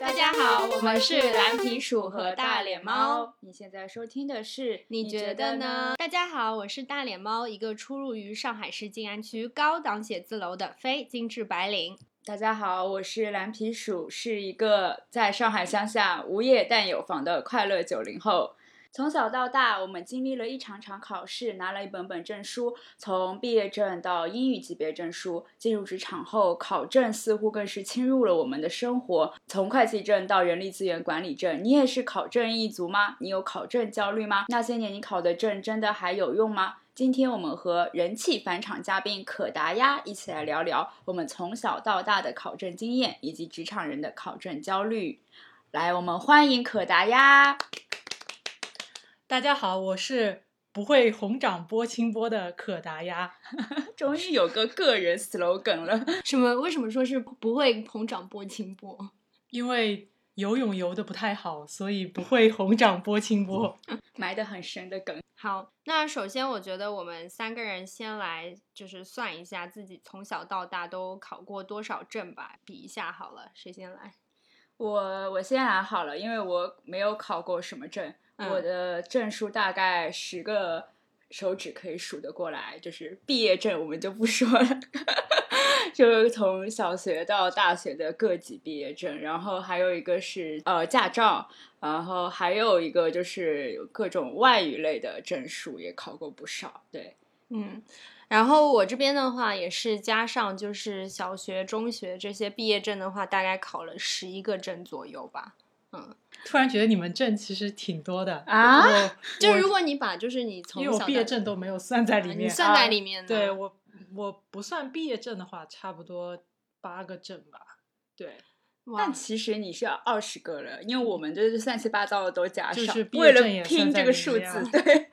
大家好，我们是蓝皮鼠和大脸猫。你现在收听的是，你觉得呢？大家好，我是大脸猫，一个出入于上海市静安区高档写字楼的非精致白领。大家好，我是蓝皮鼠，是一个在上海乡下无业但有房的快乐九零后。从小到大，我们经历了一场场考试，拿了一本本证书。从毕业证到英语级别证书，进入职场后，考证似乎更是侵入了我们的生活。从会计证到人力资源管理证，你也是考证一族吗？你有考证焦虑吗？那些年你考的证真的还有用吗？今天我们和人气返场嘉宾可达鸭一起来聊聊我们从小到大的考证经验，以及职场人的考证焦虑。来，我们欢迎可达鸭。大家好，我是不会红掌拨清波的可达鸭，终于有个个人 slogan 了。什么？为什么说是不会红掌拨清波？因为游泳游的不太好，所以不会红掌拨清波，埋的很深的梗。好，那首先我觉得我们三个人先来就是算一下自己从小到大都考过多少证吧，比一下好了，谁先来？我我先来好了，因为我没有考过什么证。我的证书大概十个手指可以数得过来，就是毕业证我们就不说了，就是从小学到大学的各级毕业证，然后还有一个是呃驾照，然后还有一个就是各种外语类的证书也考过不少，对，嗯，然后我这边的话也是加上就是小学、中学这些毕业证的话，大概考了十一个证左右吧，嗯。突然觉得你们证其实挺多的啊！就如果你把就是你从因为我毕业证都没有算在里面，算在里面。对我我不算毕业证的话，差不多八个证吧。对，但其实你是要二十个了，因为我们就是乱七八糟的都加上，为了拼这个数字，对。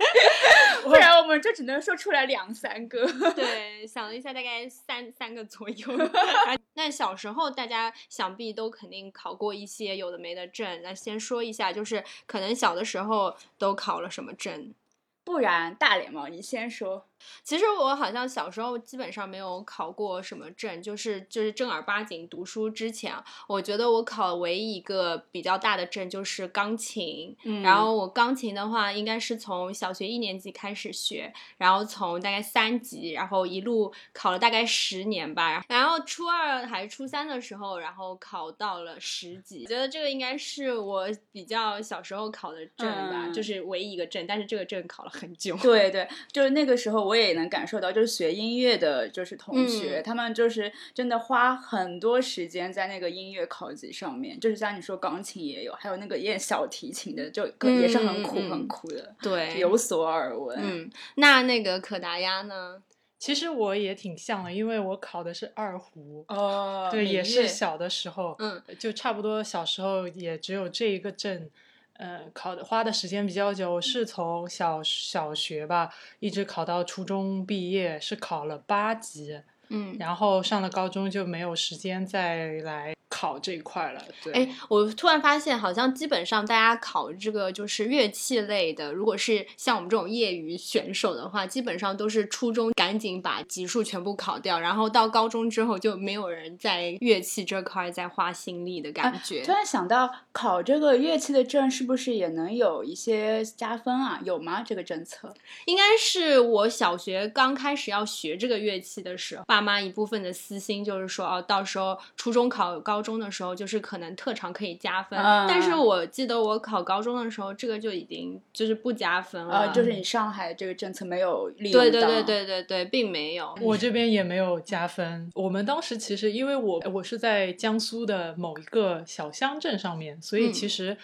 不然我们就只能说出来两三个。对，想了一下，大概三三个左右。那小时候大家想必都肯定考过一些有的没的证。那先说一下，就是可能小的时候都考了什么证？不然大脸猫，你先说。其实我好像小时候基本上没有考过什么证，就是就是正儿八经读书之前，我觉得我考唯一一个比较大的证就是钢琴。嗯，然后我钢琴的话，应该是从小学一年级开始学，然后从大概三级，然后一路考了大概十年吧。然后初二还是初三的时候，然后考到了十级。觉得这个应该是我比较小时候考的证吧，就是唯一一个证，但是这个证考了很久。对对，就是那个时候我。我也能感受到，就是学音乐的，就是同学，他们就是真的花很多时间在那个音乐考级上面。就是像你说，钢琴也有，还有那个练小提琴的，就也是很苦很苦的。对，有所耳闻。嗯，那那个可达鸭呢？其实我也挺像的，因为我考的是二胡。哦，对，也是小的时候，嗯，就差不多小时候也只有这一个证。嗯，考的花的时间比较久，是从小小学吧，一直考到初中毕业，是考了八级。嗯，然后上了高中就没有时间再来。考这一块了，对。哎，我突然发现，好像基本上大家考这个就是乐器类的，如果是像我们这种业余选手的话，基本上都是初中赶紧把级数全部考掉，然后到高中之后就没有人在乐器这块再花心力的感觉。突然想到，考这个乐器的证是不是也能有一些加分啊？有吗？这个政策？应该是我小学刚开始要学这个乐器的时候，爸妈一部分的私心就是说，哦，到时候初中考高。中的时候就是可能特长可以加分，但是我记得我考高中的时候，这个就已经就是不加分了。就是你上海这个政策没有利用到。对对对对对对，并没有。我这边也没有加分。我们当时其实因为我我是在江苏的某一个小乡镇上面，所以其实。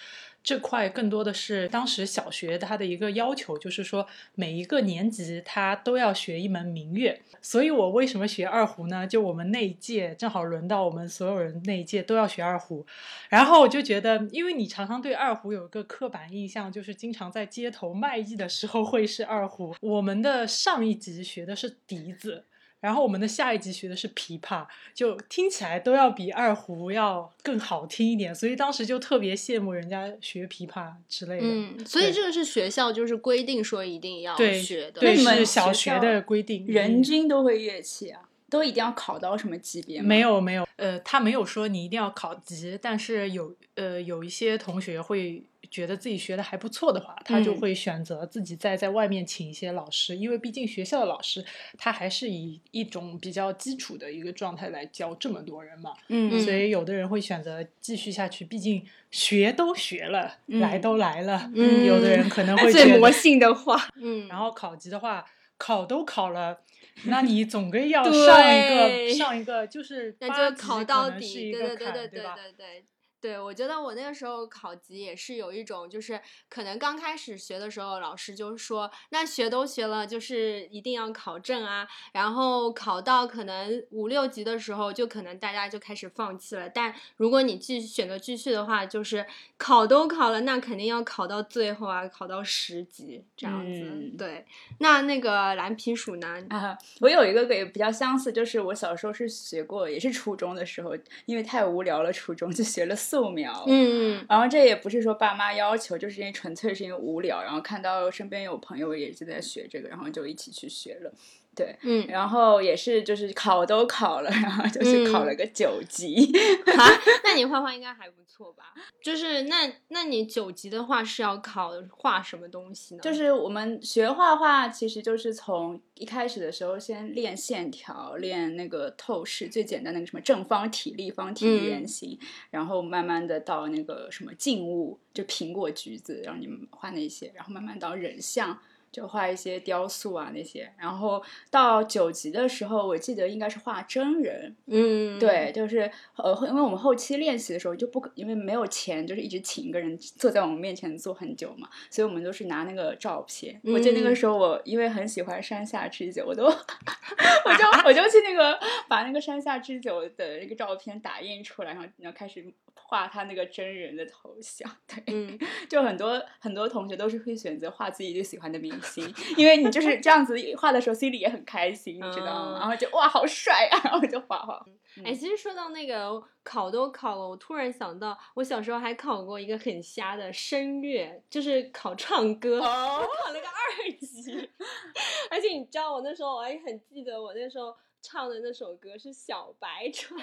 这块更多的是当时小学它的一个要求，就是说每一个年级他都要学一门民乐。所以我为什么学二胡呢？就我们那一届正好轮到我们所有人那一届都要学二胡，然后我就觉得，因为你常常对二胡有一个刻板印象，就是经常在街头卖艺的时候会是二胡。我们的上一级学的是笛子。然后我们的下一集学的是琵琶，就听起来都要比二胡要更好听一点，所以当时就特别羡慕人家学琵琶之类的。嗯，所以这个是学校就是规定说一定要学的，对，是小学的规定。人均都会乐器啊？都一定要考到什么级别吗？没有没有，呃，他没有说你一定要考级，但是有呃有一些同学会觉得自己学的还不错的话，他就嗯。会选择自己再在外面请一些老师，因为毕竟学校的老师他还是以一种比较基础的一个状态来教这么多人嘛，嗯所以有的人会选择继续下去，毕竟学都学了，来都来了，嗯。有的人可能会最魔，性的话，嗯，然后考级的话，考都考了。那你总归要对上一个上一个，就是那就考到底，对对对对？对对。对，我觉得我那个时候考级也是有一种，就是可能刚开始学的时候，老师就说，那学都学了，就是一定要考证啊。然后考到可能五六级的时候，就可能大家就开始放弃了。但如果你继续选择继续的话，就是考都考了，那肯定要考到最后啊，考到十级这样子。嗯对，那那个蓝皮鼠呢？啊，我有一个也比较相似，就是我小时候是学过，也是初中的时候，因为太无聊了，初中就学了素描。嗯然后这也不是说爸妈要求，就是因为纯粹是因为无聊，然后看到身边有朋友也是在学这个，然后就一起去学了。对，嗯，然后也是就是考都考了，然后就是考了个九级。啊，那你画画应该还不错吧？就是那那你九级的话是要考画什么东西呢？就是我们学画画，其实就是从一开始的时候先练线条，练那个透视，最简单那个什么正方体、立方体、嗯圆形，然后慢慢的到那个什么静物，就苹果、橘子，让你们画那些，然后慢慢到人像。就画一些雕塑啊那些，然后到九级的时候，我记得应该是画真人，嗯，对，就是呃，因为我们后期练习的时候就不可，因为没有钱，就是一直请一个人坐在我们面前坐很久嘛，所以我们都是拿那个照片。我记得那个嗯。时候我因为很喜欢山下智久，我都 我就我就去那个把那个山下智久的那个照片打印出来，然后然后开始画他那个真人的头像。对，嗯，就很多很多同学都是会选择画自己最喜欢的明星，因为你就是这样子画的时候心里也很开心，你知道吗？嗯然后就哇好帅啊，然后就画画。哎，其实说到那个考都考了，我突然想到，我小时候还考过一个很瞎的声乐，就是考唱歌，我哦，考了个二级，而且你知道，我那时候我还很记得，我那时候唱的那首歌是《小白船》。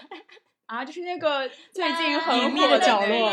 啊，就是那个最近很火的角落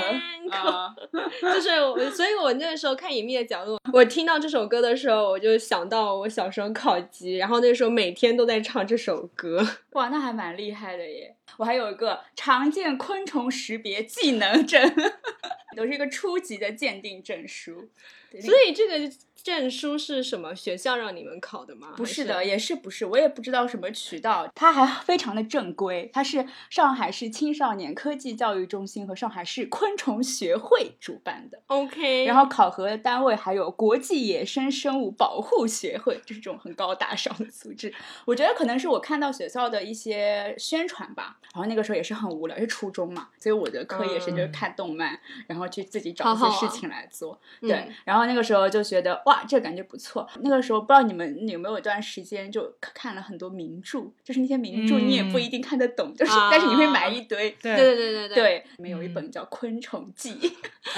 就是我，所以我那个时候看《隐秘的角落》，我听到这首歌的时候，我就想到我小时候考级，然后那时候每天都在唱这首歌。哇，那还蛮厉害的耶！我还有一个常见昆虫识别技能证，都是一个初级的鉴定证书。对所以这个证书是什么学校让你们考的吗？不是的，也是不是，我也不知道什么渠道，它还非常的正规，它是上海市青少年科技教育中心和上海市昆虫学会主办的。OK。然后考核的单位还有国际野生生物保护协会，就是这种很高大上的组织。我觉得可能是我看到学校的一些宣传吧，然后那个时候也是很无聊，是初中嘛，所以我的课也是就是嗯看动漫，然后去自己找一些事情来做。嗯对，然后那个时候就觉得哇，这感觉不错。那个时候不知道你们有没有一段时间就看了很多名著，就是那些名著你也不一定看得懂，就是但是你会买一堆。对对对对对对。对，里面有一嗯本叫《昆虫记》，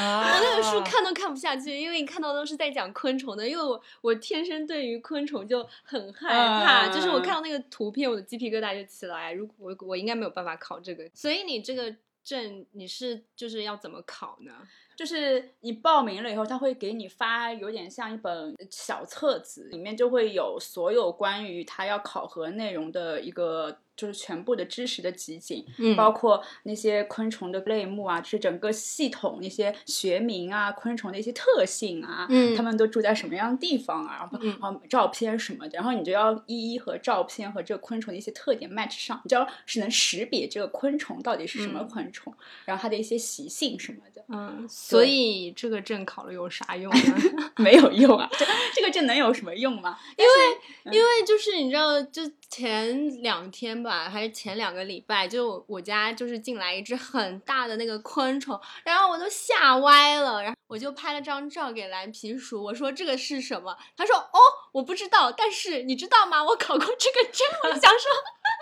啊，我那个书看都看不下去，因为你看到都是在讲昆虫的，因为我我天生对于昆虫就很害怕，嗯就是我看到那个图片，我的鸡皮疙瘩就起来。如果我我应该没有办法考这个，所以你这个证你是就是要怎么考呢？就是你报名了以后，他会给你发有点像一本小册子，里面就会有所有关于他要考核内容的一个。就是全部的知识的集锦，嗯包括那些昆虫的类目啊，就是整个系统那些学名啊，昆虫的一些特性啊，嗯它们都住在什么样的地方啊，然后嗯然后照片什么的，然后你就要一一和照片和这个昆虫的一些特点 match 上，你就要是能识别这个昆虫到底是什么嗯昆虫，然后它的一些习性什么的。嗯，所以这个证考了有啥用呢？没有用啊，这这个证能有什么用吗？因为因为就是你知道，就前两天吧，还是前两个礼拜，就我家就是进来一只很大的那个昆虫，然后我都吓歪了，然后我就拍了张照给蓝皮鼠，我说这个是什么？他说哦，我不知道，但是你知道吗？我考过这个证，我就想说，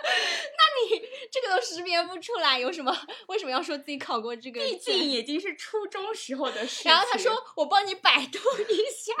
那你这个都识别不出来，有什么？为什么要说自己考过这个证？毕竟已经是初中时候的事。然后他说我帮你百度一下。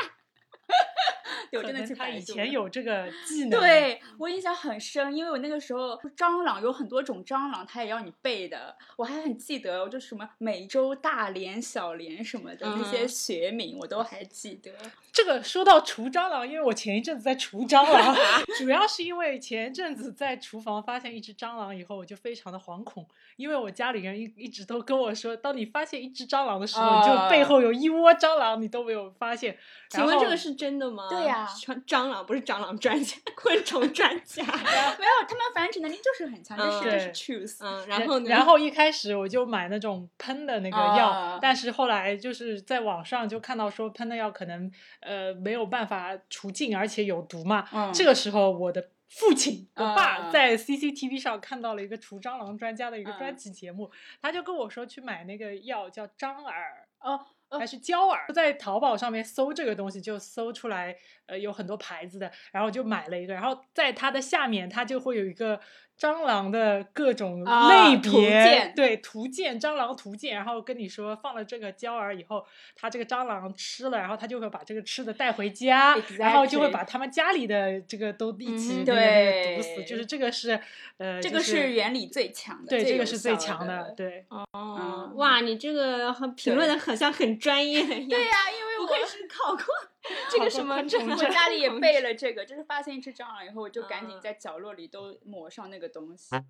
我真的可能他以去百度了前有这个技 能。对我印象很深，因为我那个时候蟑螂有很多种蟑螂，它也要你背的，我还很记得，就什么美洲大蠊、小蠊什么的、那些嗯学名，我都还记得。这个说到除蟑螂，因为我前一阵子在除蟑螂，主要是因为前一阵子在厨房发现一只蟑螂以后，我就非常的惶恐，因为我家里人一一直都跟我说，当你发现一只蟑螂的时候，你就背后有一窝蟑螂，你都没有发现。请问这个是真的吗？对呀蟑蟑螂不是蟑螂专家，昆虫专家。没有，他们繁殖能力就是很强，这是嗯这是对 truth。嗯，然后呢？然后一开始我就买那种喷的那个药，啊但是后来就是在网上就看到说喷的药可能呃没有办法除尽，而且有毒嘛。嗯这个时候我的。父亲，我爸啊在 CCTV 上看到了一个除蟑螂专家的一个嗯专题节目，他就跟我说去买那个药叫张耳，哦哦还是胶耳，在淘宝上面搜这个东西，就搜出来，呃，有很多牌子的，然后就买了一个，然后在它的下面，它就会有一个蟑螂的各种啊类图别，鉴对，图鉴，蟑螂图鉴，然后跟你说放了这个胶饵以后，它这个蟑螂吃了，然后它就会把这个吃的带回家，然后就会把他们家里的这个都一起嗯那个、毒死，就是这个是，呃，这个是原理最强的，对，这个是最强的。对。哦嗯，哇，你这个很评论的好像很专业的样子。对呀、因为我不愧是考过 这个什么证我家里也 备了这个，就是发现一只蟑螂以后，我就赶紧嗯在角落里都抹上那个东西。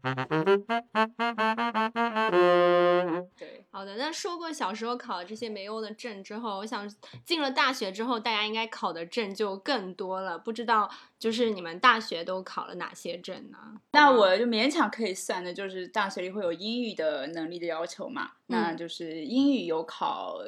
对，好的，那说过小时候考这些没用的证之后，我想进了大学之后，大家应该考的证就更多了。不知道就是你们大学都考了哪些证呢？那我就勉强可以算的，就是大学里会有英语的能力的要求嘛，那嗯就是英语有考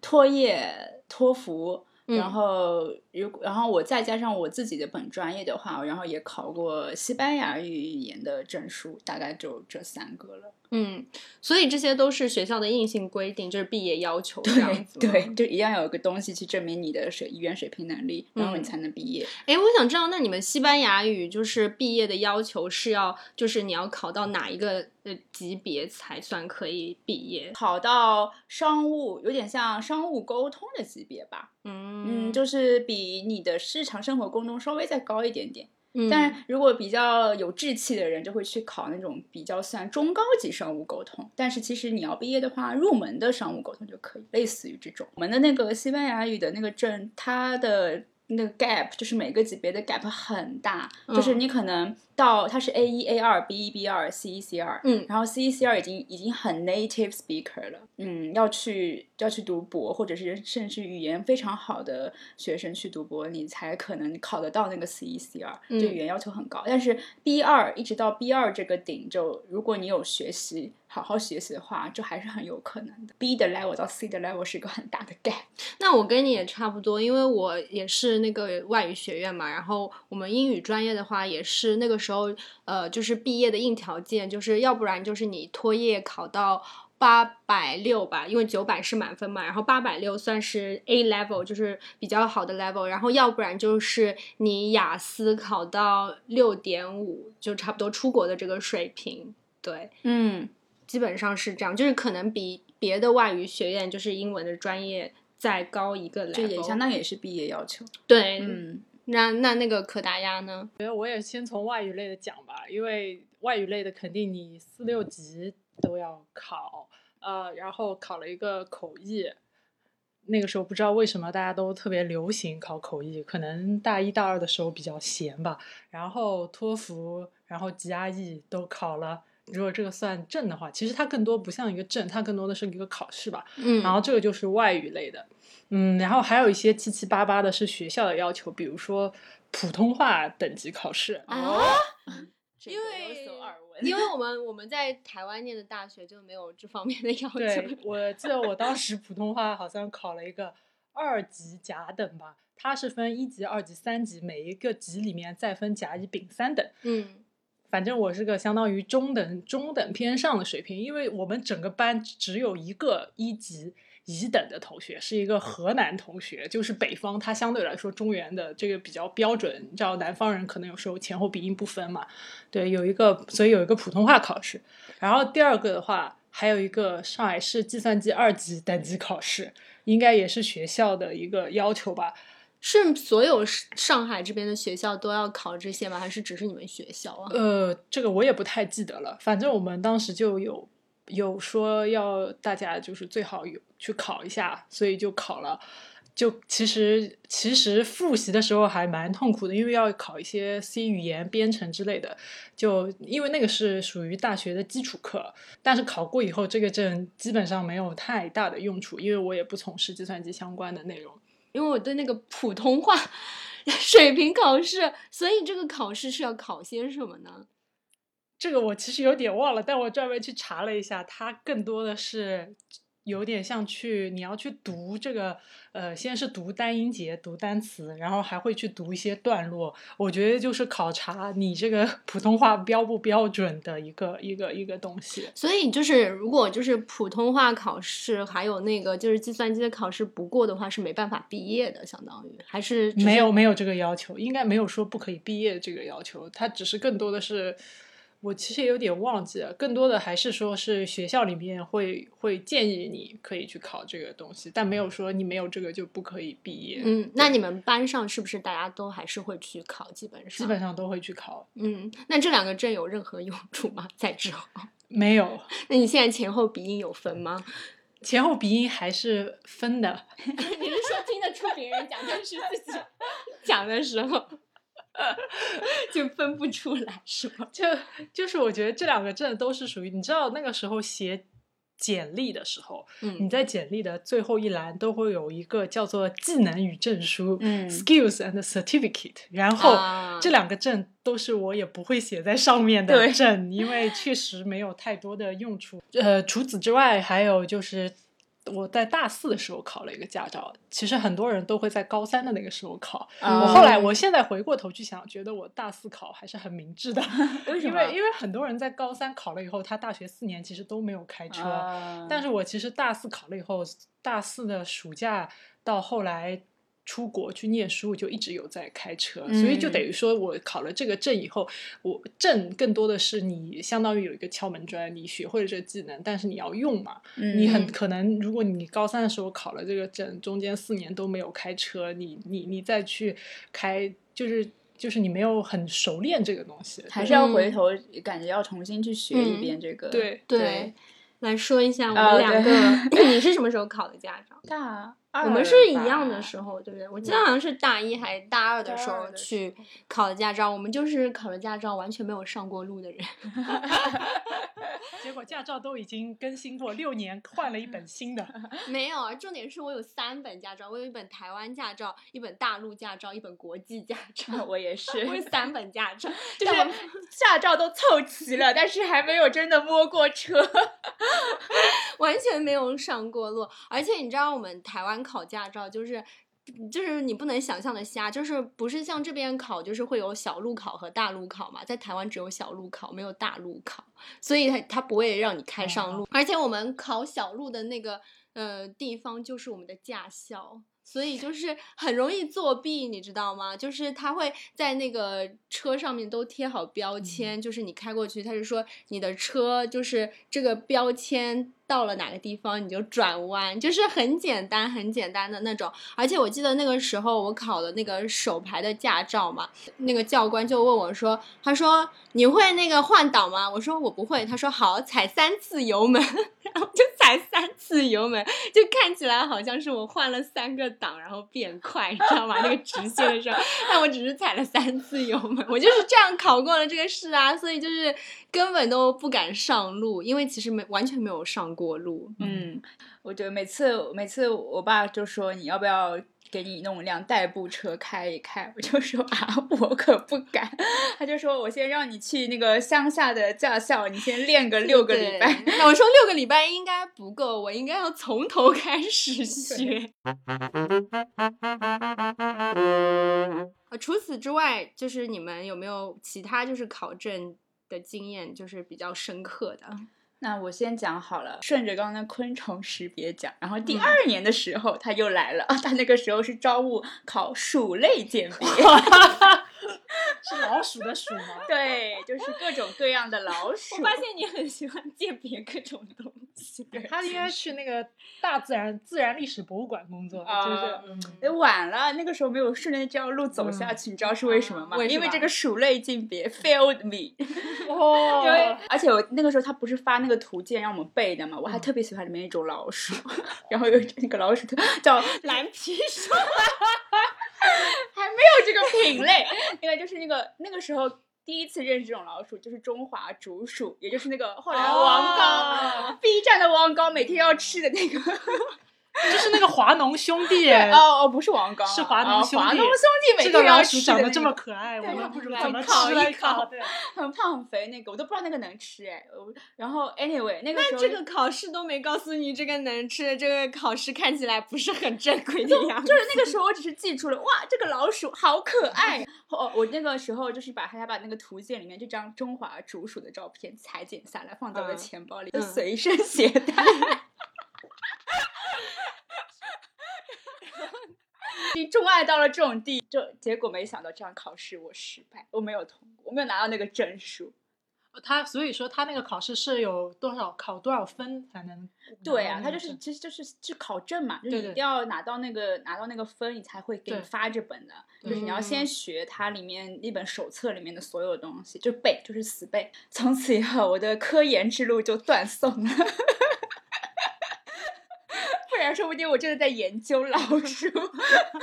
托业、托福。嗯然后，如果然后我再加上我自己的本专业的话，然后也考过西班牙语语言的证书，大概就这三个了。嗯，所以这些都是学校的硬性规定，就是毕业要求这样子。对，。就一定要有一个东西去证明你的水语言水平能力，然后你嗯才能毕业。哎，我想知道，那你们西班牙语就是毕业的要求是要，就是你要考到哪一个呃级别才算可以毕业？考到商务，有点像商务沟通的级别吧。嗯嗯，就是比你的日常生活沟通稍微再高一点点。嗯但是如果比较有志气的人，就会去考那种比较算中高级商务沟通。但是其实你要毕业的话，入门的商务沟通就可以，类似于这种。我们的那个西班牙语的那个证，它的那个 gap 就是每个级别的 gap 很大，就是嗯你可能到它是 A 一、A 二、B 一、B 二、C 一、C 二，嗯然后 C 一、C 二已经已经很 native speaker 了，嗯，要去要去读博，或者是甚至语言非常好的学生去读博，你才可能考得到那个 C 一、C 二，嗯就语言要求很高。但是 B 二一直到 B 二这个顶，就如果你有学习。好好学习的话，就还是很有可能的。B 的 level 到 C 的 level 是一个很大的 gap。那我跟你也差不多，因为我也是那个外语学院嘛，然后我们英语专业的话，也是那个时候，呃，就是毕业的硬条件，就是要不然就是你托业考到八百六吧，因为九百是满分嘛，然后八百六算是 A level，就是比较好的 level，然后要不然就是你雅思考到六点五，就差不多出国的这个水平，对。嗯，基本上是这样，就是可能比别的外语学院，就是英文的专业再高一个 level，这也相当于也是毕业要求。对。嗯，那那那个可达鸭呢？觉得我也先从外语类的讲吧，因为外语类的肯定你四六级都要考，呃，然后考了一个口译。那个时候不知道为什么大家都特别流行考口译，可能大一大二的时候比较闲吧。然后托福，然后 GRE 都考了。如果这个算证的话，其实它更多不像一个证，它更多的是一个考试吧。嗯，然后这个就是外语类的，嗯，然后还有一些七七八八的是学校的要求，比如说普通话等级考试，啊，因为有所耳闻。因为我们我们在台湾念的大学就没有这方面的要求。对我记得我当时普通话好像考了一个二级甲等吧，它是分一级、二级、三级，每一个级里面再分甲、乙、丙三等。嗯反正我是个相当于中等、中等偏上的水平，因为我们整个班只有一个一级乙等的同学，是一个河南同学，就是北方，他相对来说中原的这个比较标准，你知道南方人可能有时候前后鼻音不分嘛，对，有一个，所以有一个普通话考试，然后第二个的话，还有一个上海市计算机二级等级考试，应该也是学校的一个要求吧。是所有上海这边的学校都要考这些吗？还是只是你们学校啊？呃，这个我也不太记得了，反正我们当时就有有说要大家就是最好有去考一下，所以就考了。就其实其实复习的时候还蛮痛苦的，因为要考一些 C 语言编程之类的。就因为那个是属于大学的基础课，但是考过以后，这个证基本上没有太大的用处，因为我也不从事计算机相关的内容。因为我对那个普通话 水平考试，所以这个考试是要考些什么呢？这个我其实有点忘了，但我专门去查了一下，它更多的是。有点像去，你要去读这个，呃，先是读单音节、读单词，然后还会去读一些段落。我觉得就是考察你这个普通话标不标准的一个一个一个东西。所以就是，如果就是普通话考试，还有那个就是计算机的考试不过的话，是没办法毕业的，相当于还是没有没有这个要求，应该没有说不可以毕业这个要求，它只是更多的是。我其实也有点忘记了，更多的还是说是学校里面会会建议你可以去考这个东西，但没有说你没有这个就不可以毕业。嗯，那你们班上是不是大家都还是会去考？基本上基本上都会去考。嗯，那这两个证有任何用处吗？在之后 没有。那你现在前后鼻音有分吗？前后鼻音还是分的。你是说听得出别人讲，但是自己讲的时候？就分不出来是吗？就就是我觉得这两个证都是属于你知道那个时候写简历的时候，嗯，你在简历的最后一栏都会有一个叫做技能与证书，嗯，skills and certificate，然后这两个证都是我也不会写在上面的证，因为确实没有太多的用处。呃，除此之外还有就是。我在大四的时候考了一个驾照，其实很多人都会在高三的那个时候考。我后来，我现在回过头去想，觉得我大四考还是很明智的。为什么？因为因为很多人在高三考了以后，他大学四年其实都没有开车。但是我其实大四考了以后，大四的暑假到后来。出国去念书就一直有在开车，所以就等于说我考了这个证以后，我证更多的是你相当于有一个敲门砖，你学会了这个技能，但是你要用嘛，你很可能如果你高三的时候考了这个证，中间四年都没有开车，你你你再去开，就是就是你没有很熟练这个东西，还是要回头感觉要重新去学一遍这个。对对，来说一下我们两个，你是什么时候考的驾照？大。我们是一样的时候，对不对？我记得好像是大一还是大二的时候去考的驾照。我们就是考了驾照，完全没有上过路的人。结果驾照都已经更新过六年，换了一本新的。没有啊，重点是我有三本驾照，我有一本台湾驾照，一本大陆驾照，一本国际驾照。我也是，我有三本驾照，就是驾照都凑齐了，但是还没有真的摸过车，完全没有上过路。而且你知道，我们台湾。考驾照就是，就是你不能想象的瞎，就是不是像这边考，就是会有小路考和大路考嘛，在台湾只有小路考，没有大路考，所以他他不会让你开上路，而且我们考小路的那个呃地方就是我们的驾校。所以就是很容易作弊，你知道吗？就是他会在那个车上面都贴好标签，就是你开过去，他就说你的车就是这个标签到了哪个地方你就转弯，就是很简单很简单的那种。而且我记得那个时候我考的那个手牌的驾照嘛，那个教官就问我说：“他说你会那个换挡吗？”我说我不会。他说好，踩三次油门，然后就踩三次油门，就看起来好像是我换了三个。档，然后变快，你知道吗？那个直线上，但我只是踩了三次油门，我就是这样考过了这个试啊，所以就是根本都不敢上路，因为其实没完全没有上过路。嗯，我觉得每次每次我爸就说你要不要。给你弄辆代步车开一开，我就说啊，我可不敢。他就说我先让你去那个乡下的驾校，你先练个六个礼拜。那我说六个礼拜应该不够，我应该要从头开始学。啊，除此之外，就是你们有没有其他就是考证的经验，就是比较深刻的？那我先讲好了，顺着刚刚昆虫识别讲，然后第二年的时候他又来了，他那个时候是招募考鼠类鉴别 是老鼠的鼠吗？对，就是各种各样的老鼠。我发现你很喜欢鉴别各种东西。他应该去那个大自然自然历史博物馆工作，就是啊嗯哎，晚了，那个时候没有顺着这条路走下去，你知道是为什么吗？为因为这个鼠类性别 failed me。哦因为而且我那个时候他不是发那个图鉴让我们背的嘛，我还嗯特别喜欢里面一种老鼠，然后有那个老鼠叫 蓝皮鼠，还没有这个品类，那个就是那个那个时候第一次认识这种老鼠，就是中华竹鼠，也就是那个后来王刚 B 站的王刚每天要吃的那个。就是那个华农兄弟，哦哦，不是王高啊，是华农哦兄弟华农兄弟每这个天要老鼠长得这么可爱，我对们不知道怎么烤一烤烤？对，很胖很肥那个，我都不知道那个能吃哎。我然后 anyway 那个时候那这个考试都没告诉你这个能吃的，这个考试看起来不是很正规的样子。就是那个时候，我只是记住了，哇，这个老鼠好可爱。哦，我那个时候就是把它把那个图鉴里面这张中华竹鼠的照片裁剪下来，放在我的嗯钱包里，就随身携带。你钟爱到了这种地，就结果没想到这样考试我失败，我没有通过，我没有拿到那个证书。他所以说他那个考试是有多少考多少分才能？对啊，他就是其实就是去考证嘛，就是一定要拿到那个拿到那个分，你才会给你发这本的。就是你要嗯先学它里面一本手册里面的所有东西，就背，就是死背。从此以后，我的科研之路就断送了。说不定我真的在研究老鼠。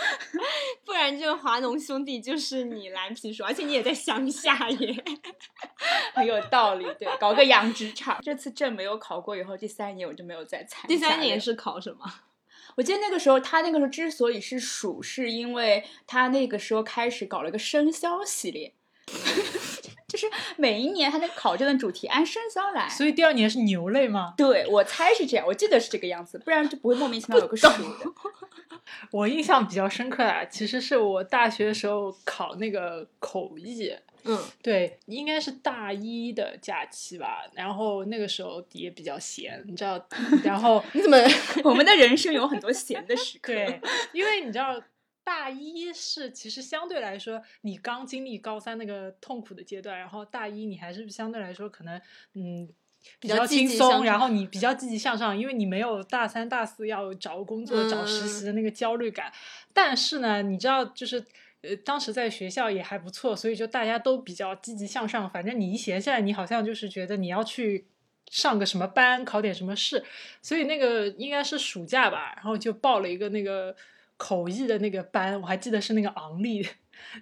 不然这个华农兄弟就是你蓝皮鼠，而且你也在乡下耶。很有道理，对，搞个养殖场。这次证没有考过以后，第三年我就没有再参加。第三年，是考什么？我记得那个时候，他那个时候之所以是鼠，是因为他那个时候开始搞了个生肖系列，就是每一年他那个考证的主题按生肖来。所以第二年是牛类吗？对我猜是这样，我记得是这个样子，不然就不会莫名其妙有个鼠的。我印象比较深刻啊，其实是我大学的时候考那个口译，嗯，对，应该是大一的假期吧。然后那个时候也比较闲，你知道，然后你怎么？我们的人生有很多闲的时刻。对，因为你知道。大一是其实相对来说，你刚经历高三那个痛苦的阶段，然后大一你还是相对来说可能嗯比较轻松，然后你比较积极向上，因为你没有大三大四要找工作、找实习的那个焦虑感。但是呢，你知道就是。呃，当时在学校也还不错，所以就大家都比较积极向上。反正你一闲下来，你好像就是觉得你要去上个什么班，考点什么试，所以那个应该是暑假吧，然后就报了一个那个口译的那个班，我还记得是那个昂立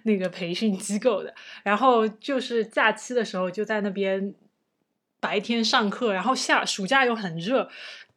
那个培训机构的。然后就是假期的时候就在那边白天上课，然后下暑假又很热。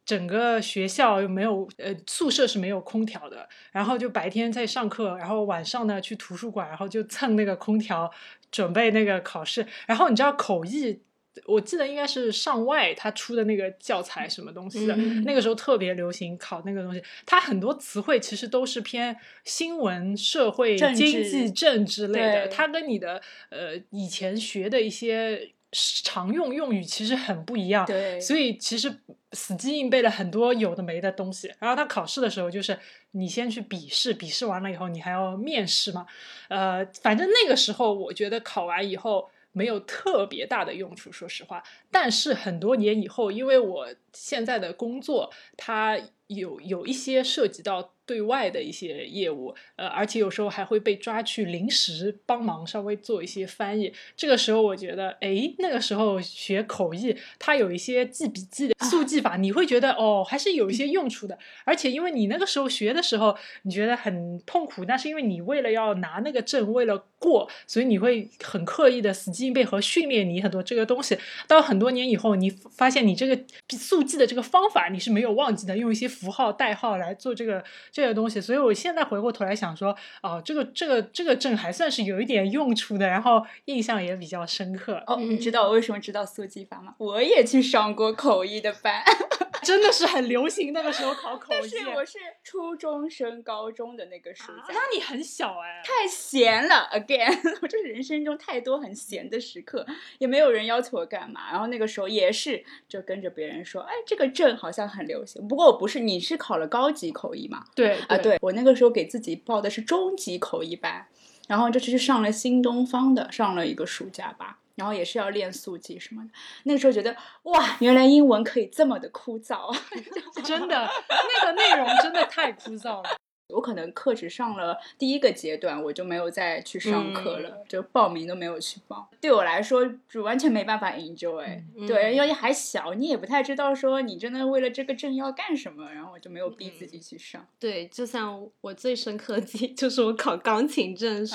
整个学校又没有，呃，宿舍是没有空调的，然后就白天在上课，然后晚上呢去图书馆，然后就蹭那个空调，准备那个考试。然后你知道口译，我记得应该是上外他出的那个教材什么东西的，嗯那个时候特别流行考那个东西。它很多词汇其实都是偏新闻、社会、经济、政治类的，对它跟你的呃以前学的一些常用用语其实很不一样。对，所以其实死记硬背了很多有的没的东西。然后他考试的时候，就是你先去笔试，笔试完了以后，你还要面试嘛。呃，反正那个时候我觉得考完以后没有特别大的用处，说实话。但是很多年以后，因为我现在的工作，它有有一些涉及到对外的一些业务，呃，而且有时候还会被抓去临时帮忙稍微做一些翻译。这个时候我觉得，哎，那个时候学口译，它有一些记笔记的速记法，你会觉得哦，还是有一些用处的。而且因为你那个时候学的时候，你觉得很痛苦，那是因为你为了要拿那个证，为了过，所以你会很刻意的死记硬背和训练你很多这个东西。到很多年以后，你发现你这个速记的这个方法你是没有忘记的，用一些符号、代号来做这个这个东西。所以我现在回过头来想说，哦，这个这个这个证还算是有一点用处的，然后印象也比较深刻。哦，你知道我为什么知道速记法吗？我也去上过口译的班，真的是很流行，那个时候考口译。但是我是初中升高中的那个暑假。啊那你很小哎，太闲了，again，我这是人生中太多很闲的时刻，也没有人要求我干嘛。然后那个时候也是就跟着别人说，哎，这个证好像很流行。不过我不是，你是考了高级口译嘛？对啊，对我那个时候给自己报的是中级口译班，然后这次是上了新东方的，上了一个暑假吧。然后也是要练速记什么的。那个时候觉得哇，原来英文可以这么的枯燥！真的，那个内容真的太枯燥了。我可能课只上了第一个阶段，我就没有再去上课了，就报名都没有去报。对我来说，就完全没办法 enjoy。对，因为还小，你也不太知道说你真的为了这个证要干什么，然后我就没有逼自己去上。对，就像我最深刻的就是我考钢琴证书，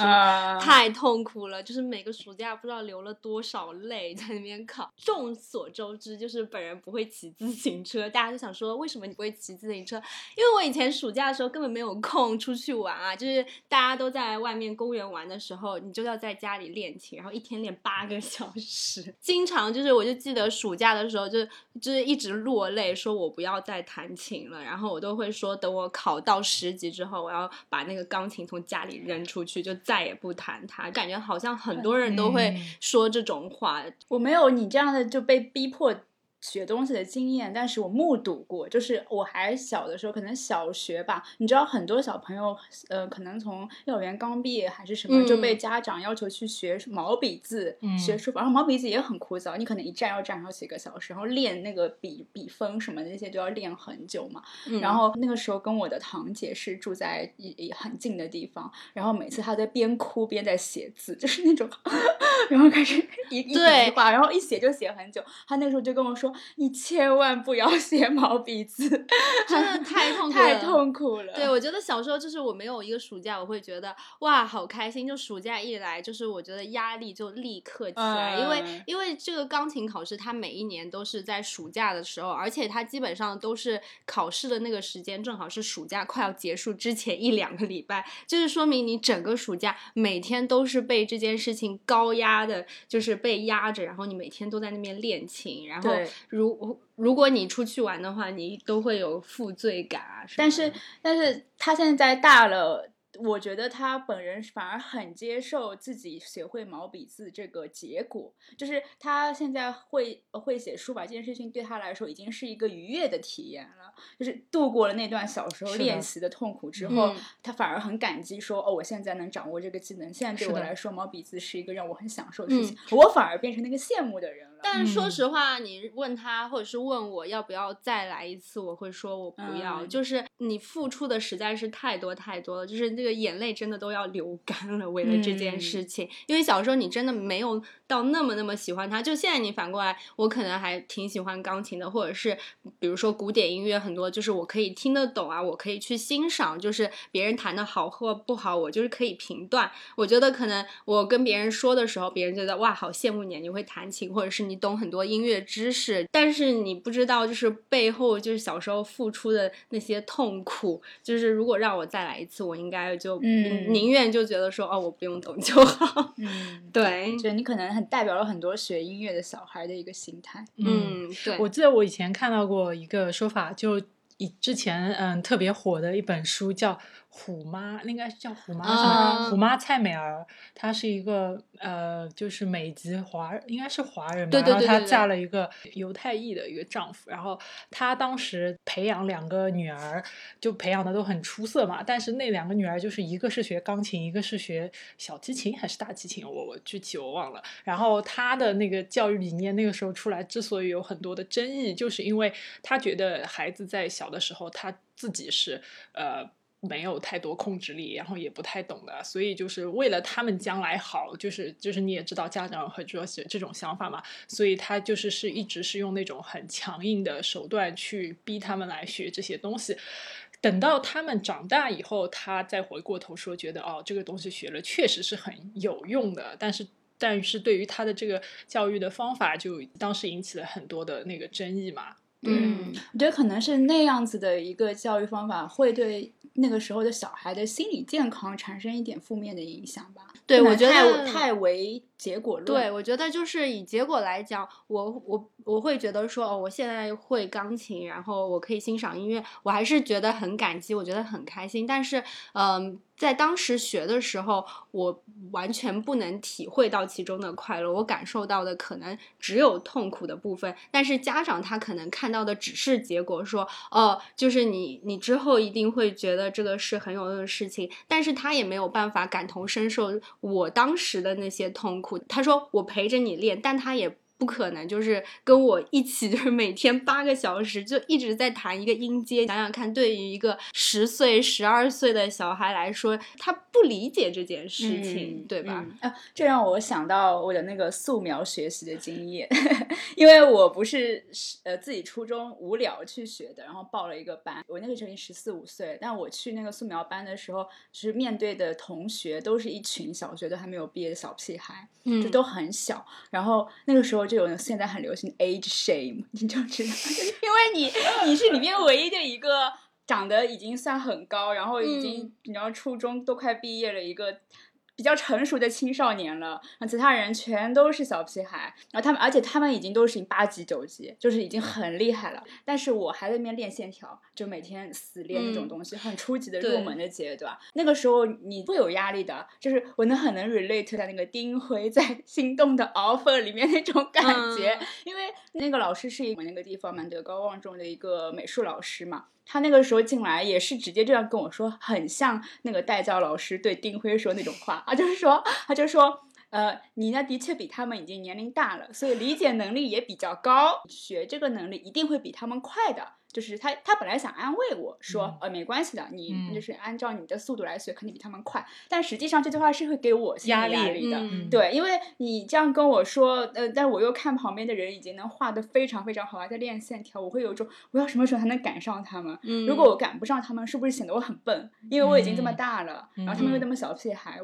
太痛苦了，就是每个暑假不知道流了多少泪在那边考。众所周知，就是本人不会骑自行车，大家就想说为什么你不会骑自行车？因为我以前暑假的时候根本没有。空出去玩啊，就是大家都在外面公园玩的时候，你就要在家里练琴，然后一天练八个小时。经常就是，我就记得暑假的时候，就就是一直落泪，说我不要再弹琴了。然后我都会说，等我考到十级之后，我要把那个钢琴从家里扔出去，就再也不弹它。感觉好像很多人都会说这种话。我没有你这样的就被逼迫。学东西的经验，但是我目睹过，就是我还小的时候，可能小学吧，你知道很多小朋友，呃，可能从幼儿园刚毕业还是什么，就被家长要求去学毛笔字，学书法，然后毛笔字也很枯燥，你可能一站要站好几个小时，然后练那个笔笔锋什么那些都要练很久嘛。然后那个时候跟我的堂姐是住在一很近的地方，然后每次她在边哭边在写字，就是那种，然后开始 一一句话，然后一写就写很久。她那个时候就跟我说。你千万不要 写毛笔字，真的太痛苦太痛苦了。对，我觉得小时候就是我没有一个暑假，我会觉得哇好开心。就暑假一来，就是我觉得压力就立刻起来，因为因为这个钢琴考试，它每一年都是在暑假的时候，而且它基本上都是考试的那个时间，正好是暑假快要结束之前一两个礼拜，就是说明你整个暑假每天都是被这件事情高压的，就是被压着，然后你每天都在那边练琴，然后。如如果你出去玩的话，你都会有负罪感啊。但是，但是他现在大了。我觉得他本人反而很接受自己学会毛笔字这个结果，就是他现在会会写书法这件事情对他来说已经是一个愉悦的体验了，就是度过了那段小时候练习的痛苦之后，他反而很感激说哦，我现在能掌握这个技能，现在对我来说毛笔字是一个让我很享受的事情，我反而变成那个羡慕的人了。但说实话，你问他或者是问我要不要再来一次，我会说我不要，就是你付出的实在是太多太多了，就是那个。眼泪真的都要流干了，为了这件事情。因为小时候你真的没有到那么那么喜欢它，就现在你反过来，我可能还挺喜欢钢琴的，或者是比如说古典音乐很多，就是我可以听得懂啊，我可以去欣赏，就是别人弹的好或不好，我就是可以评断。我觉得可能我跟别人说的时候，别人觉得哇，好羡慕你，你会弹琴，或者是你懂很多音乐知识，但是你不知道就是背后就是小时候付出的那些痛苦。就是如果让我再来一次，我应该就。嗯，宁愿就觉得说哦，我不用懂就好。嗯，对，就你可能很代表了很多学音乐的小孩的一个心态。嗯，对。我记得我以前看到过一个说法，就以之前嗯特别火的一本书叫。虎妈应该是叫虎妈什么？虎妈蔡美儿，她是一个呃，就是美籍华，应该是华人吧。然后她嫁了一个犹太裔的一个丈夫，然后她当时培养两个女儿，就培养的都很出色嘛。但是那两个女儿就是一个是学钢琴，一个是学小提琴还是大提琴，我我具体我忘了。然后她的那个教育理念那个时候出来，之所以有很多的争议，就是因为她觉得孩子在小的时候，她自己是呃。没有太多控制力，然后也不太懂的，所以就是为了他们将来好，就是就是你也知道家长很多这种想法嘛，所以他就是是一直是用那种很强硬的手段去逼他们来学这些东西。等到他们长大以后，他再回过头说，觉得哦，这个东西学了确实是很有用的，但是但是对于他的这个教育的方法，就当时引起了很多的那个争议嘛。嗯，我觉得可能是那样子的一个教育方法会对。那个时候的小孩的心理健康产生一点负面的影响吧？对，我觉得太为结果论。对，我觉得就是以结果来讲，我我我会觉得说，哦，我现在会钢琴，然后我可以欣赏音乐，我还是觉得很感激，我觉得很开心。但是，嗯。在当时学的时候，我完全不能体会到其中的快乐，我感受到的可能只有痛苦的部分。但是家长他可能看到的只是结果，说哦，就是你你之后一定会觉得这个是很有用的事情，但是他也没有办法感同身受我当时的那些痛苦。他说我陪着你练，但他也。不可能，就是跟我一起，就是每天八个小时就一直在弹一个音阶。想想看，对于一个十岁、十二岁的小孩来说，他不理解这件事情，对吧？啊，这让我想到我的那个素描学习的经验，因为我不是呃自己初中无聊去学的，然后报了一个班。我那个时候已经十四五岁，但我去那个素描班的时候，就是面对的同学都是一群小学都还没有毕业的小屁孩，嗯，就都很小。然后那个时候。就有现在很流行 age shame，你就知道，因为你你是里面唯一的一个长得已经算很高，然后已经你知道初中都快毕业了一个。比较成熟的青少年了，那其他人全都是小屁孩，然后他们，而且他们已经都是八级九级，就是已经很厉害了。但是我还在那边练线条，就每天死练那种东西，很初级的入门的阶段。那个时候你会有压力的，就是我能很能 relate 在那个丁辉在《心动的 offer》里面那种感觉，因为那个老师是我那个地方蛮德高望重的一个美术老师嘛。他那个时候进来也是直接这样跟我说，很像那个代教老师对丁辉说那种话。啊，就是说，他就说，呃，你呢的确比他们已经年龄大了，所以理解能力也比较高，学这个能力一定会比他们快的。就是他，他本来想安慰我说，呃，没关系的，你就是按照你的速度来学，肯定比他们快。但实际上这句话是会给我压力的，对，因为你这样跟我说，呃，但我又看旁边的人已经能画的非常非常好，还在练线条，我会有种我要什么时候才能赶上他们？如果我赶不上他们，是不是显得我很笨？因为我已经这么大了，然后他们又那么小屁孩，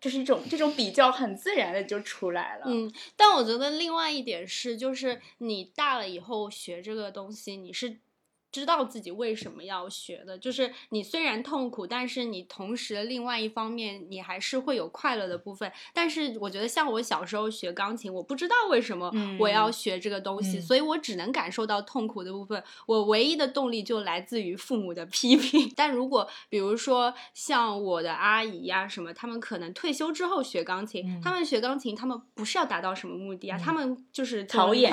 就是一种这种比较很自然的就出来了。嗯，但我觉得另外一点是，就是你大了以后学这个东西，你是。知道自己为什么要学的，就是你虽然痛苦，但是你同时另外一方面你还是会有快乐的部分。但是我觉得像我小时候学钢琴，我不知道为什么我要学这个东西，所以我只能感受到痛苦的部分。我唯一的动力就来自于父母的批评。但如果比如说像我的阿姨呀什么，他们可能退休之后学钢琴，他们学钢琴，他们不是要达到什么目的啊，他们就是陶冶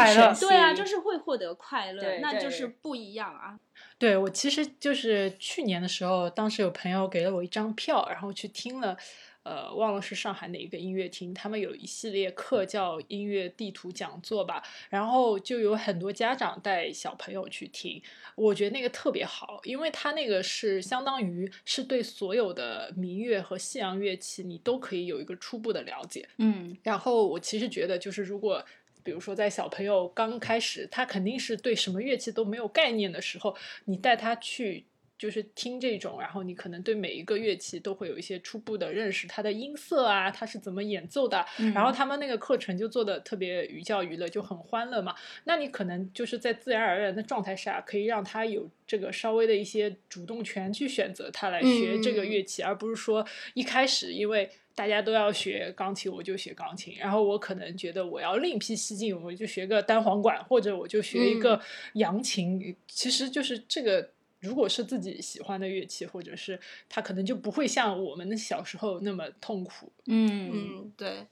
对啊，就是会获得快乐，那就是不一样啊。对我其实就是去年的时候，当时有朋友给了我一张票，然后去听了，呃，忘了是上海哪一个音乐厅，他们有一系列课叫音乐地图讲座吧，然后就有很多家长带小朋友去听，我觉得那个特别好，因为他那个是相当于是对所有的民乐和西洋乐器你都可以有一个初步的了解，嗯，然后我其实觉得就是如果。比如说，在小朋友刚开始，他肯定是对什么乐器都没有概念的时候，你带他去就是听这种，然后你可能对每一个乐器都会有一些初步的认识，它的音色啊，它是怎么演奏的。然后他们那个课程就做的特别寓教于乐，就很欢乐嘛。那你可能就是在自然而然的状态下，可以让他有这个稍微的一些主动权去选择他来学这个乐器，而不是说一开始因为。大家都要学钢琴，我就学钢琴。然后我可能觉得我要另辟蹊径，我就学个单簧管，或者我就学一个扬琴。其实就是这个，如果是自己喜欢的乐器，或者是他可能就不会像我们的小时候那么痛苦。嗯嗯，对。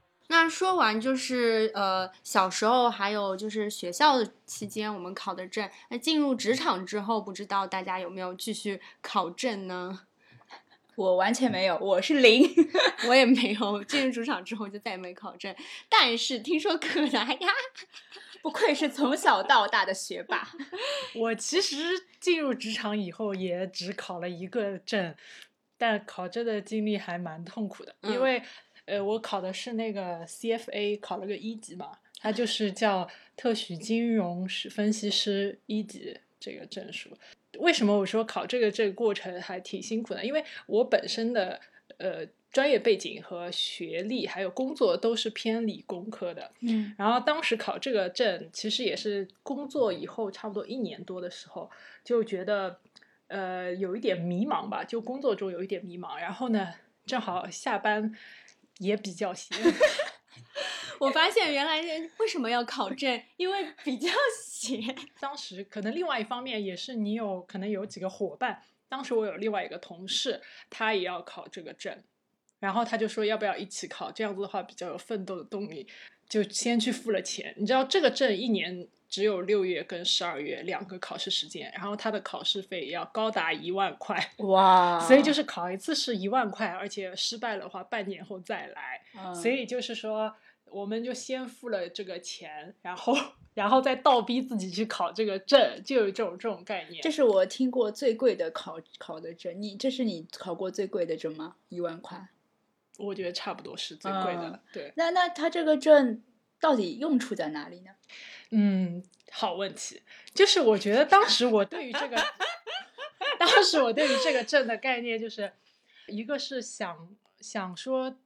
那说完就是呃小时候，还有就是学校的期间我们考的证。那进入职场之后，不知道大家有没有继续考证呢？我完全没有，我是零，我也没有。进入职场之后就再也没考证，但是听说可难呀！不愧是从小到大的学霸。我其实进入职场以后也只考了一个证，但考证的经历还蛮痛苦的，因为。呃，我考的是那个 CFA，考了个一级嘛，它就是叫特许金融师分析师一级这个证书。为什么我说考这个这个过程还挺辛苦的？因为我本身的呃专业背景和学历还有工作都是偏理工科的，嗯，然后当时考这个证，其实也是工作以后差不多一年多的时候，就觉得呃有一点迷茫吧，就工作中有一点迷茫，然后呢，正好下班。也比较闲。我发现原来人为什么要考证，因为比较闲。当时可能另外一方面也是你有可能有几个伙伴，当时我有另外一个同事，他也要考这个证，然后他就说要不要一起考，这样子的话比较有奋斗的动力，就先去付了钱。你知道这个证一年只有六月跟十二月两个考试时间，然后他的考试费要高达一万块，哇！所以就是考一次是一万块，而且失败的话半年后再来，嗯所以就是说我们就先付了这个钱，然后然后再倒逼自己去考这个证，就有这种这种概念。这是我听过最贵的考考的证，你这是你考过最贵的证吗？一万块？我觉得差不多是最贵的，嗯对。那那它这个证到底用处在哪里呢？嗯，好问题。就是我觉得当时我对于这个，当时我对于这个证的概念就是，一个是想想说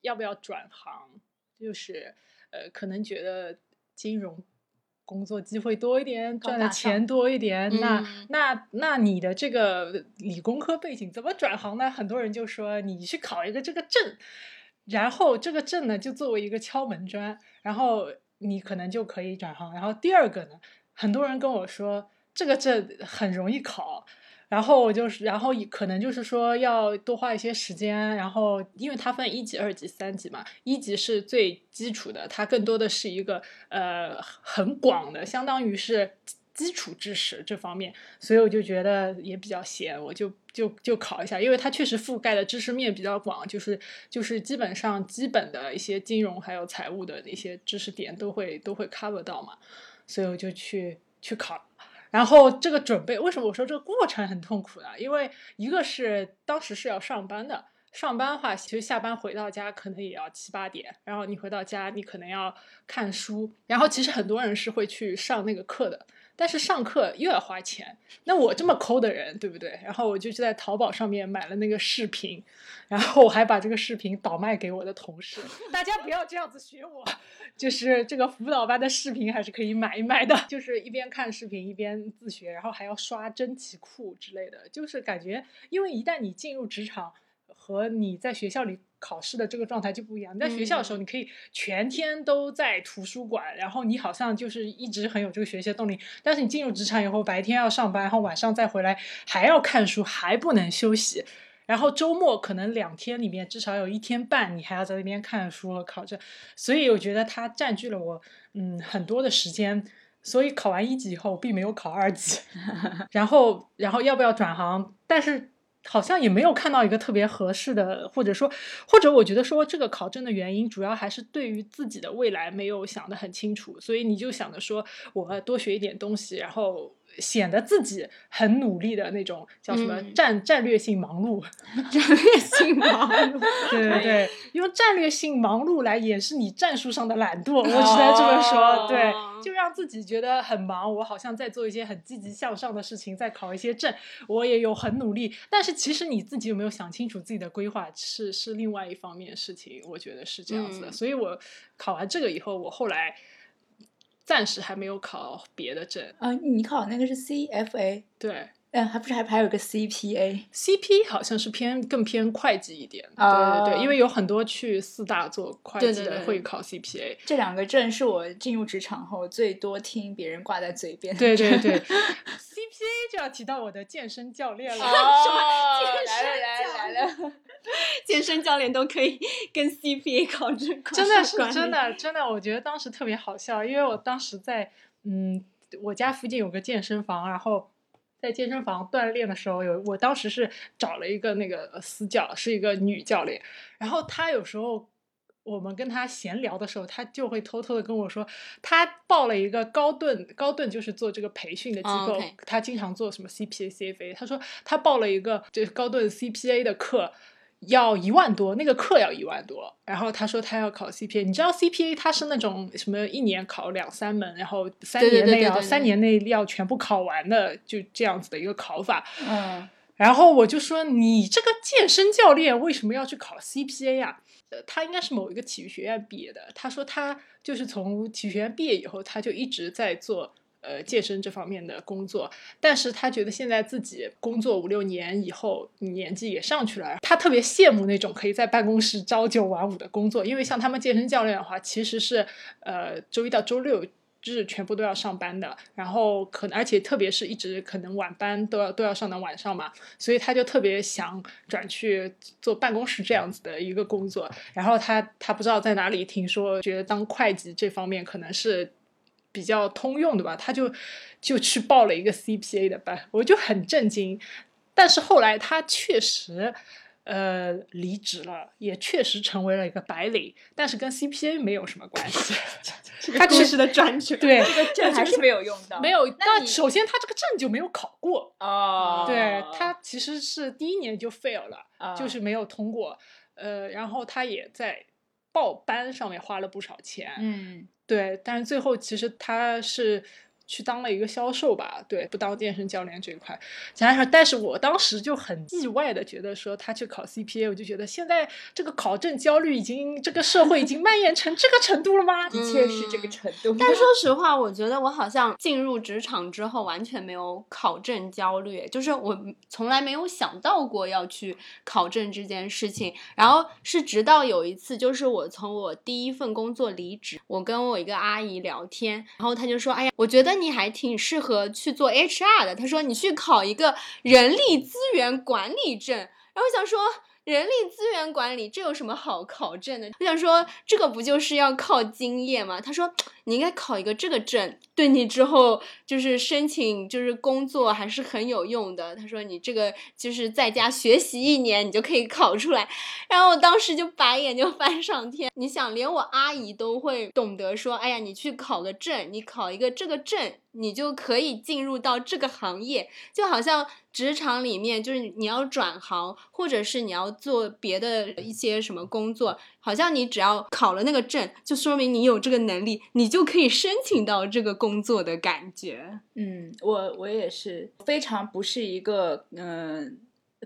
要不要转行，就是呃，可能觉得金融工作机会多一点，赚的钱多一点。那嗯那那你的这个理工科背景怎么转行呢？很多人就说你去考一个这个证，然后这个证呢就作为一个敲门砖，然后你可能就可以转行。然后第二个呢，很多人跟我说这个证很容易考。然后我就是，然后可能就是说要多花一些时间，然后因为它分一级、二级、三级嘛，一级是最基础的，它更多的是一个呃很广的，相当于是基础知识这方面，所以我就觉得也比较闲，我就就就考一下，因为它确实覆盖的知识面比较广，就是就是基本上基本的一些金融还有财务的那些知识点都会都会 cover 到嘛，所以我就去去考。然后这个准备，为什么我说这个过程很痛苦呢？因为一个是当时是要上班的，上班的话，其实下班回到家可能也要七八点，然后你回到家，你可能要看书，然后其实很多人是会去上那个课的，但是上课又要花钱。那我这么抠的人，对不对？然后我就在淘宝上面买了那个视频，然后我还把这个视频倒卖给我的同事。大家不要这样子学我，就是这个辅导班的视频还是可以买一买的，就是一边看视频一边自学，然后还要刷真题库之类的，就是感觉，因为一旦你进入职场。和你在学校里考试的这个状态就不一样。你在学校的时候，嗯你可以全天都在图书馆，然后你好像就是一直很有这个学习的动力。但是你进入职场以后，白天要上班，然后晚上再回来还要看书，还不能休息。然后周末可能两天里面至少有一天半，你还要在那边看书和考证。所以我觉得它占据了我嗯很多的时间。所以考完一级以后，并没有考二级。然后，然后要不要转行？但是。好像也没有看到一个特别合适的，或者说，或者我觉得说这个考证的原因，主要还是对于自己的未来没有想得很清楚，所以你就想着说我多学一点东西，然后显得自己很努力的那种叫什么嗯。战、战略性忙碌，战略性忙碌。对对对，用战略性忙碌来掩饰你战术上的懒惰，我只能这么说，对哦，就让自己觉得很忙，我好像在做一些很积极向上的事情，在考一些证，我也有很努力，但是其实你自己有没有想清楚自己的规划，是是另外一方面事情，我觉得是这样子的。嗯。所以我考完这个以后，我后来暂时还没有考别的证，啊，你考那个是 CFA，对。嗯，还不是还还有个 CPA，CP 好像是偏更偏会计一点，哦对对对，因为有很多去四大做会计的会考 CPA，这两个证是我进入职场后最多听别人挂在嘴边的。对对对，CPA 就要提到我的健身教练了。哦，来了来了来了，健身教练都可以跟 CPA 考证，真的是真的真的，我觉得当时特别好笑，因为我当时在嗯，我家附近有个健身房，然后在健身房锻炼的时候，有我当时是找了一个那个私教，是一个女教练，然后她有时候。我们跟她闲聊的时候，她就会偷偷的跟我说，她报了一个高顿，高顿就是做这个培训的机哦构她经常做什么 CPA、CFA。她说她报了一个就是高顿 CPA 的课，要一万多，那个课要一万多。然后他说他要考 CPA，你知道 CPA 它是那种什么一年考两三门，然后三年内要三年内要全部考完的，就这样子的一个考法。嗯，然后我就说你这个健身教练为什么要去考 CPA 呀、呃，他应该是某一个体育学院毕业的。他说他就是从体育学院毕业以后，他就一直在做呃健身这方面的工作。但是他觉得现在自己工作五六年以后，年纪也上去了，他特别羡慕那种可以在办公室朝九晚五的工作，因为像他们健身教练的话，其实是呃周一到周六。日全部都要上班的，然后可能而且特别是一直可能晚班都要都要上到晚上嘛，所以他就特别想转去做办公室这样子的一个工作。然后他他不知道在哪里听说，觉得当会计这方面可能是比较通用的吧，他就就去报了一个 CPA 的班，我就很震惊。但是后来他确实。呃，离职了，也确实成为了一个白领，但是跟 CPA 没有什么关系。他确实的专职，对这个证还是没有用的。没有，首先他这个证就没有考过。哦，对他其实是第一年就 fail 了，啊就是没有通过。呃，然后他也在报班上面花了不少钱。嗯对，但是最后其实他是去当了一个销售吧，对，不当健身教练这一块。讲来说，但是我当时就很意外的觉得说他去考 CPA，我就觉得现在这个考证焦虑已经这个社会已经蔓延成这个程度了吗？的确是这个程度。但说实话，我觉得我好像进入职场之后完全没有考证焦虑，就是我从来没有想到过要去考证这件事情。然后是直到有一次，就是我从我第一份工作离职，我跟我一个阿姨聊天，然后她就说：“哎呀，我觉得你还挺适合去做 HR 的。”他说：“你去考一个人力资源管理证。”然后想说。人力资源管理这有什么好考证的？我想说，这个不就是要靠经验吗？他说，你应该考一个这个证，对你之后就是申请就是工作还是很有用的。他说，你这个就是在家学习一年，你就可以考出来。然后我当时就白眼就翻上天。你想，连我阿姨都会懂得说，哎呀，你去考个证，你考一个这个证，你就可以进入到这个行业，就好像职场里面，就是你要转行，或者是你要做别的一些什么工作，好像你只要考了那个证，就说明你有这个能力，你就可以申请到这个工作的感觉。嗯，我我也是非常不是一个嗯、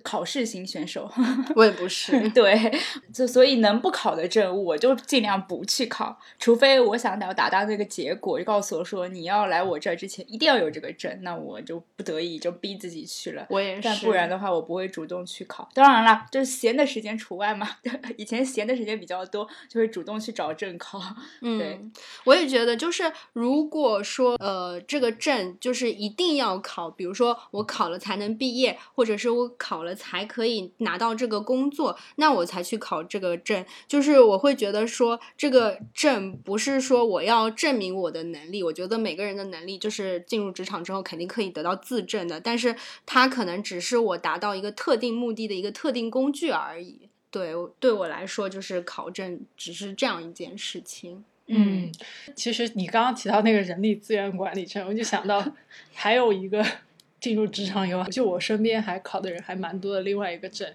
考试型选手。我也不是，对，就所以能不考的证，我就尽量不去考，除非我想要达到那个结果，就告诉我说你要来我这儿之前一定要有这个证，那我就不得已就逼自己去了。我也是，但不然的话，我不会主动去考。当然了，就是闲的时间除外嘛。以前闲的时间比较多，就会主动去找证考。对嗯，我也觉得，就是如果说呃这个证就是一定要考，比如说我考了才能毕业，或者是我考了才可以拿到这个工作，那我才去考这个证。就是我会觉得说，这个证不是说我要证明我的能力，我觉得每个人的能力就是进入职场之后肯定可以得到自证的，但是它可能只是我达到一个特定目的的一个特定工具而已。对，对我来说就是考证只是这样一件事情。嗯，其实你刚刚提到那个人力资源管理证，我就想到 还有一个进入职场以后，就我身边还考的人还蛮多的，另外一个证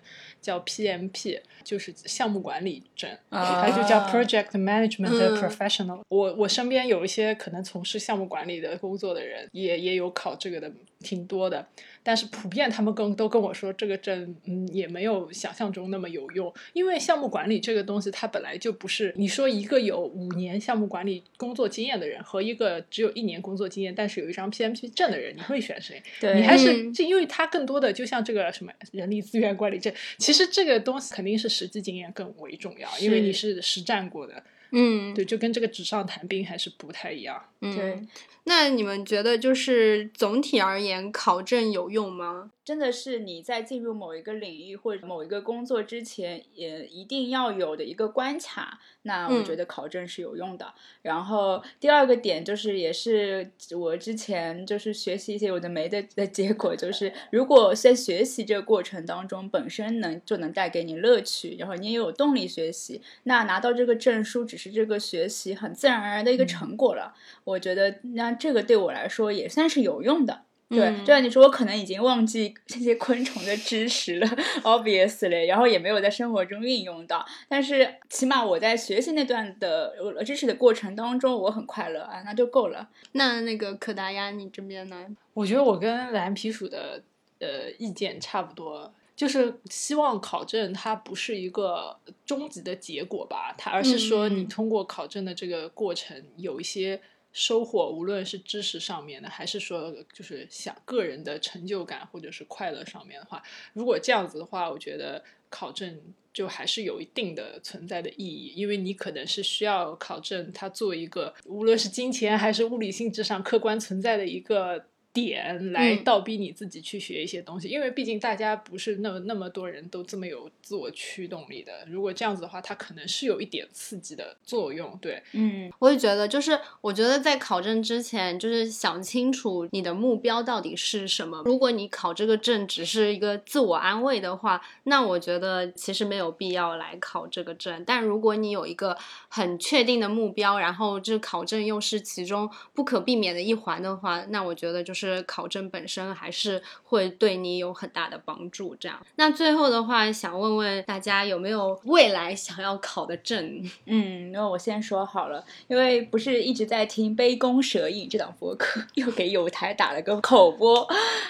叫 PMP，就是项目管理证，它就叫啊 Project Management 嗯 Professional。我我身边有一些可能从事项目管理的工作的人，也也有考这个的，挺多的。但是普遍他们跟都跟我说，这个证嗯也没有想象中那么有用，因为项目管理这个东西，它本来就不是你说一个有五年项目管理工作经验的人和一个只有一年工作经验，但是有一张 PMP 证的人，你会选谁？对你还是嗯这，因为它更多的就像这个什么人力资源管理证，其实这个东西肯定是实际经验更为重要，因为你是实战过的，嗯，对，就跟这个纸上谈兵还是不太一样。嗯对，那你们觉得就是总体而言，考证有用吗？真的是你在进入某一个领域或者某一个工作之前，也一定要有的一个关卡。那我嗯觉得考证是有用的。然后第二个点就是，也是我之前就是学习一些有的没的的结果，就是如果在学习这个过程当中本身能就能带给你乐趣，然后你也有动力学习，那拿到这个证书只是这个学习很自然而然的一个成果了。我觉得那这个对我来说也算是有用的。对，嗯就像你说，我可能已经忘记这些昆虫的知识了，obviously，然后也没有在生活中运用到，但是起码我在学习那段的呃知识的过程当中，我很快乐啊，那就够了。那那个可达鸭，你这边呢？我觉得我跟蓝皮鼠的呃意见差不多，就是希望考证它不是一个终极的结果吧，它而是说你嗯通过考证的这个过程有一些收获，无论是知识上面的，还是说就是想个人的成就感或者是快乐上面的话，如果这样子的话，我觉得考证。就还是有一定的存在的意义，因为你可能是需要考证它作为一个无论是金钱还是物理性质上客观存在的一个点来嗯倒逼你自己去学一些东西，因为毕竟大家不是那么那么多人都这么有自我驱动力的。如果这样子的话，它可能是有一点刺激的作用。对，嗯我也觉得，就是我觉得在考证之前，就是想清楚你的目标到底是什么。如果你考这个证只是一个自我安慰的话，那我觉得其实没有必要来考这个证。但如果你有一个很确定的目标，然后这考证又是其中不可避免的一环的话，那我觉得就是考证本身还是会对你有很大的帮助。这样，那最后的话，想问问大家有没有未来想要考的证？嗯，那我先说好了，因为不是一直在听《杯弓蛇影》这档播客，又给有台打了个口播，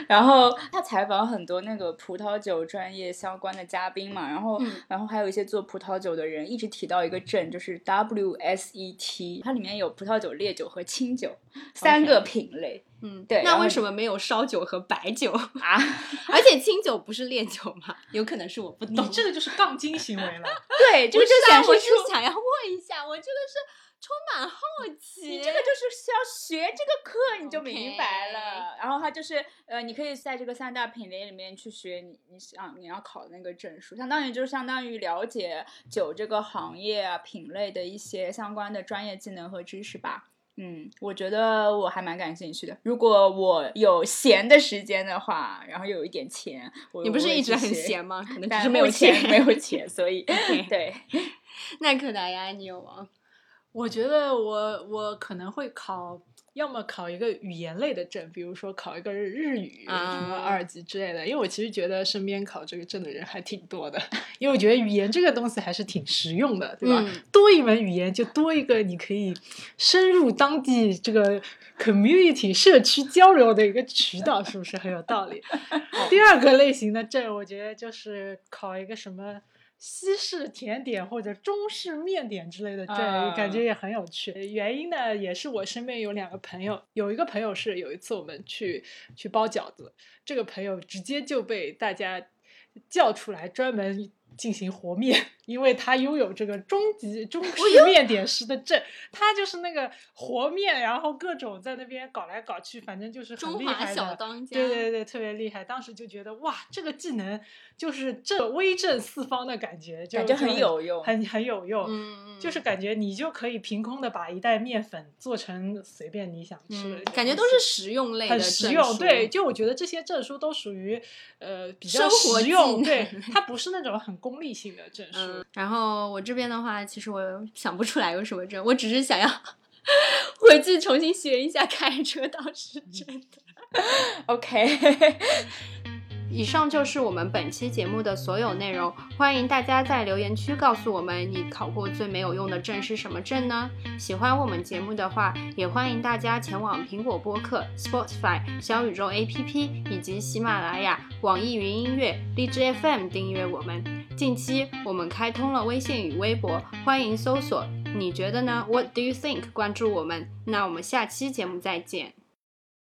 然后他采访很多那个葡萄酒专业相关的嘉宾嘛，然后、嗯然后还有一些做葡萄酒的人一直提到一个证，就是 WSET，它里面有葡萄酒、烈酒和清酒三个品类嗯，对那为什么没有烧酒和白酒？啊。而且清酒不是烈酒吗？有可能是我不你懂。这个就是杠精行为了。对，这个就不是啊我是显示出想要问一下，我这个是充满好奇。你这个就是要学这个课，你就明白了。然后它就是呃，你可以在这个三大品类里面去学你你想你要考的那个证书，相当于就是相当于了解酒这个行业啊品类的一些相关的专业技能和知识吧。嗯，我觉得我还蛮感兴趣的。如果我有闲的时间的话，然后又有一点钱，我你不是一直很闲吗？可能 只但是没有钱。没有钱，所以 对，那可达呀，你有吗？我觉得我我可能会考，要么考一个语言类的证，比如说考一个日语、啊什么二级之类的。因为我其实觉得身边考这个证的人还挺多的，因为我觉得语言这个东西还是挺实用的，对吧？嗯多一门语言就多一个你可以深入当地这个 community 社区交流的一个渠道，是不是很有道理？第二个类型的证，我觉得就是考一个什么。西式甜点或者中式面点之类的对，啊感觉也很有趣。原因呢，也是我身边有两个朋友，有一个朋友是有一次我们去去包饺子，这个朋友直接就被大家叫出来专门进行和面，因为他拥有这个中级中式面点师的证，他就是那个和面，然后各种在那边搞来搞去，反正就是很中华厉害的。小当家。对对对，特别厉害。当时就觉得哇，这个技能就是正威震四方的感觉，就感觉很有用很很有用。嗯，就是感觉你就可以凭空的把一袋面粉做成随便你想吃的感觉都是实用类的很实用。对，就我觉得这些证书都属于呃比较生活技实用，对，它不是那种很功利性的证书。嗯，然后我这边的话，其实我想不出来有什么证，我只是想要 回去重新学一下开车，倒是真的。OK，以上就是我们本期节目的所有内容，欢迎大家在留言区告诉我们你考过最没有用的证是什么证呢？喜欢我们节目的话，也欢迎大家前往苹果播客、Spotify、小宇宙 APP 以及喜马拉雅、网易云音乐、荔枝 FM 订阅我们。近期我们开通了微信与微博，欢迎搜索“你觉得呢？”What do you think？关注我们。那我们下期节目再见。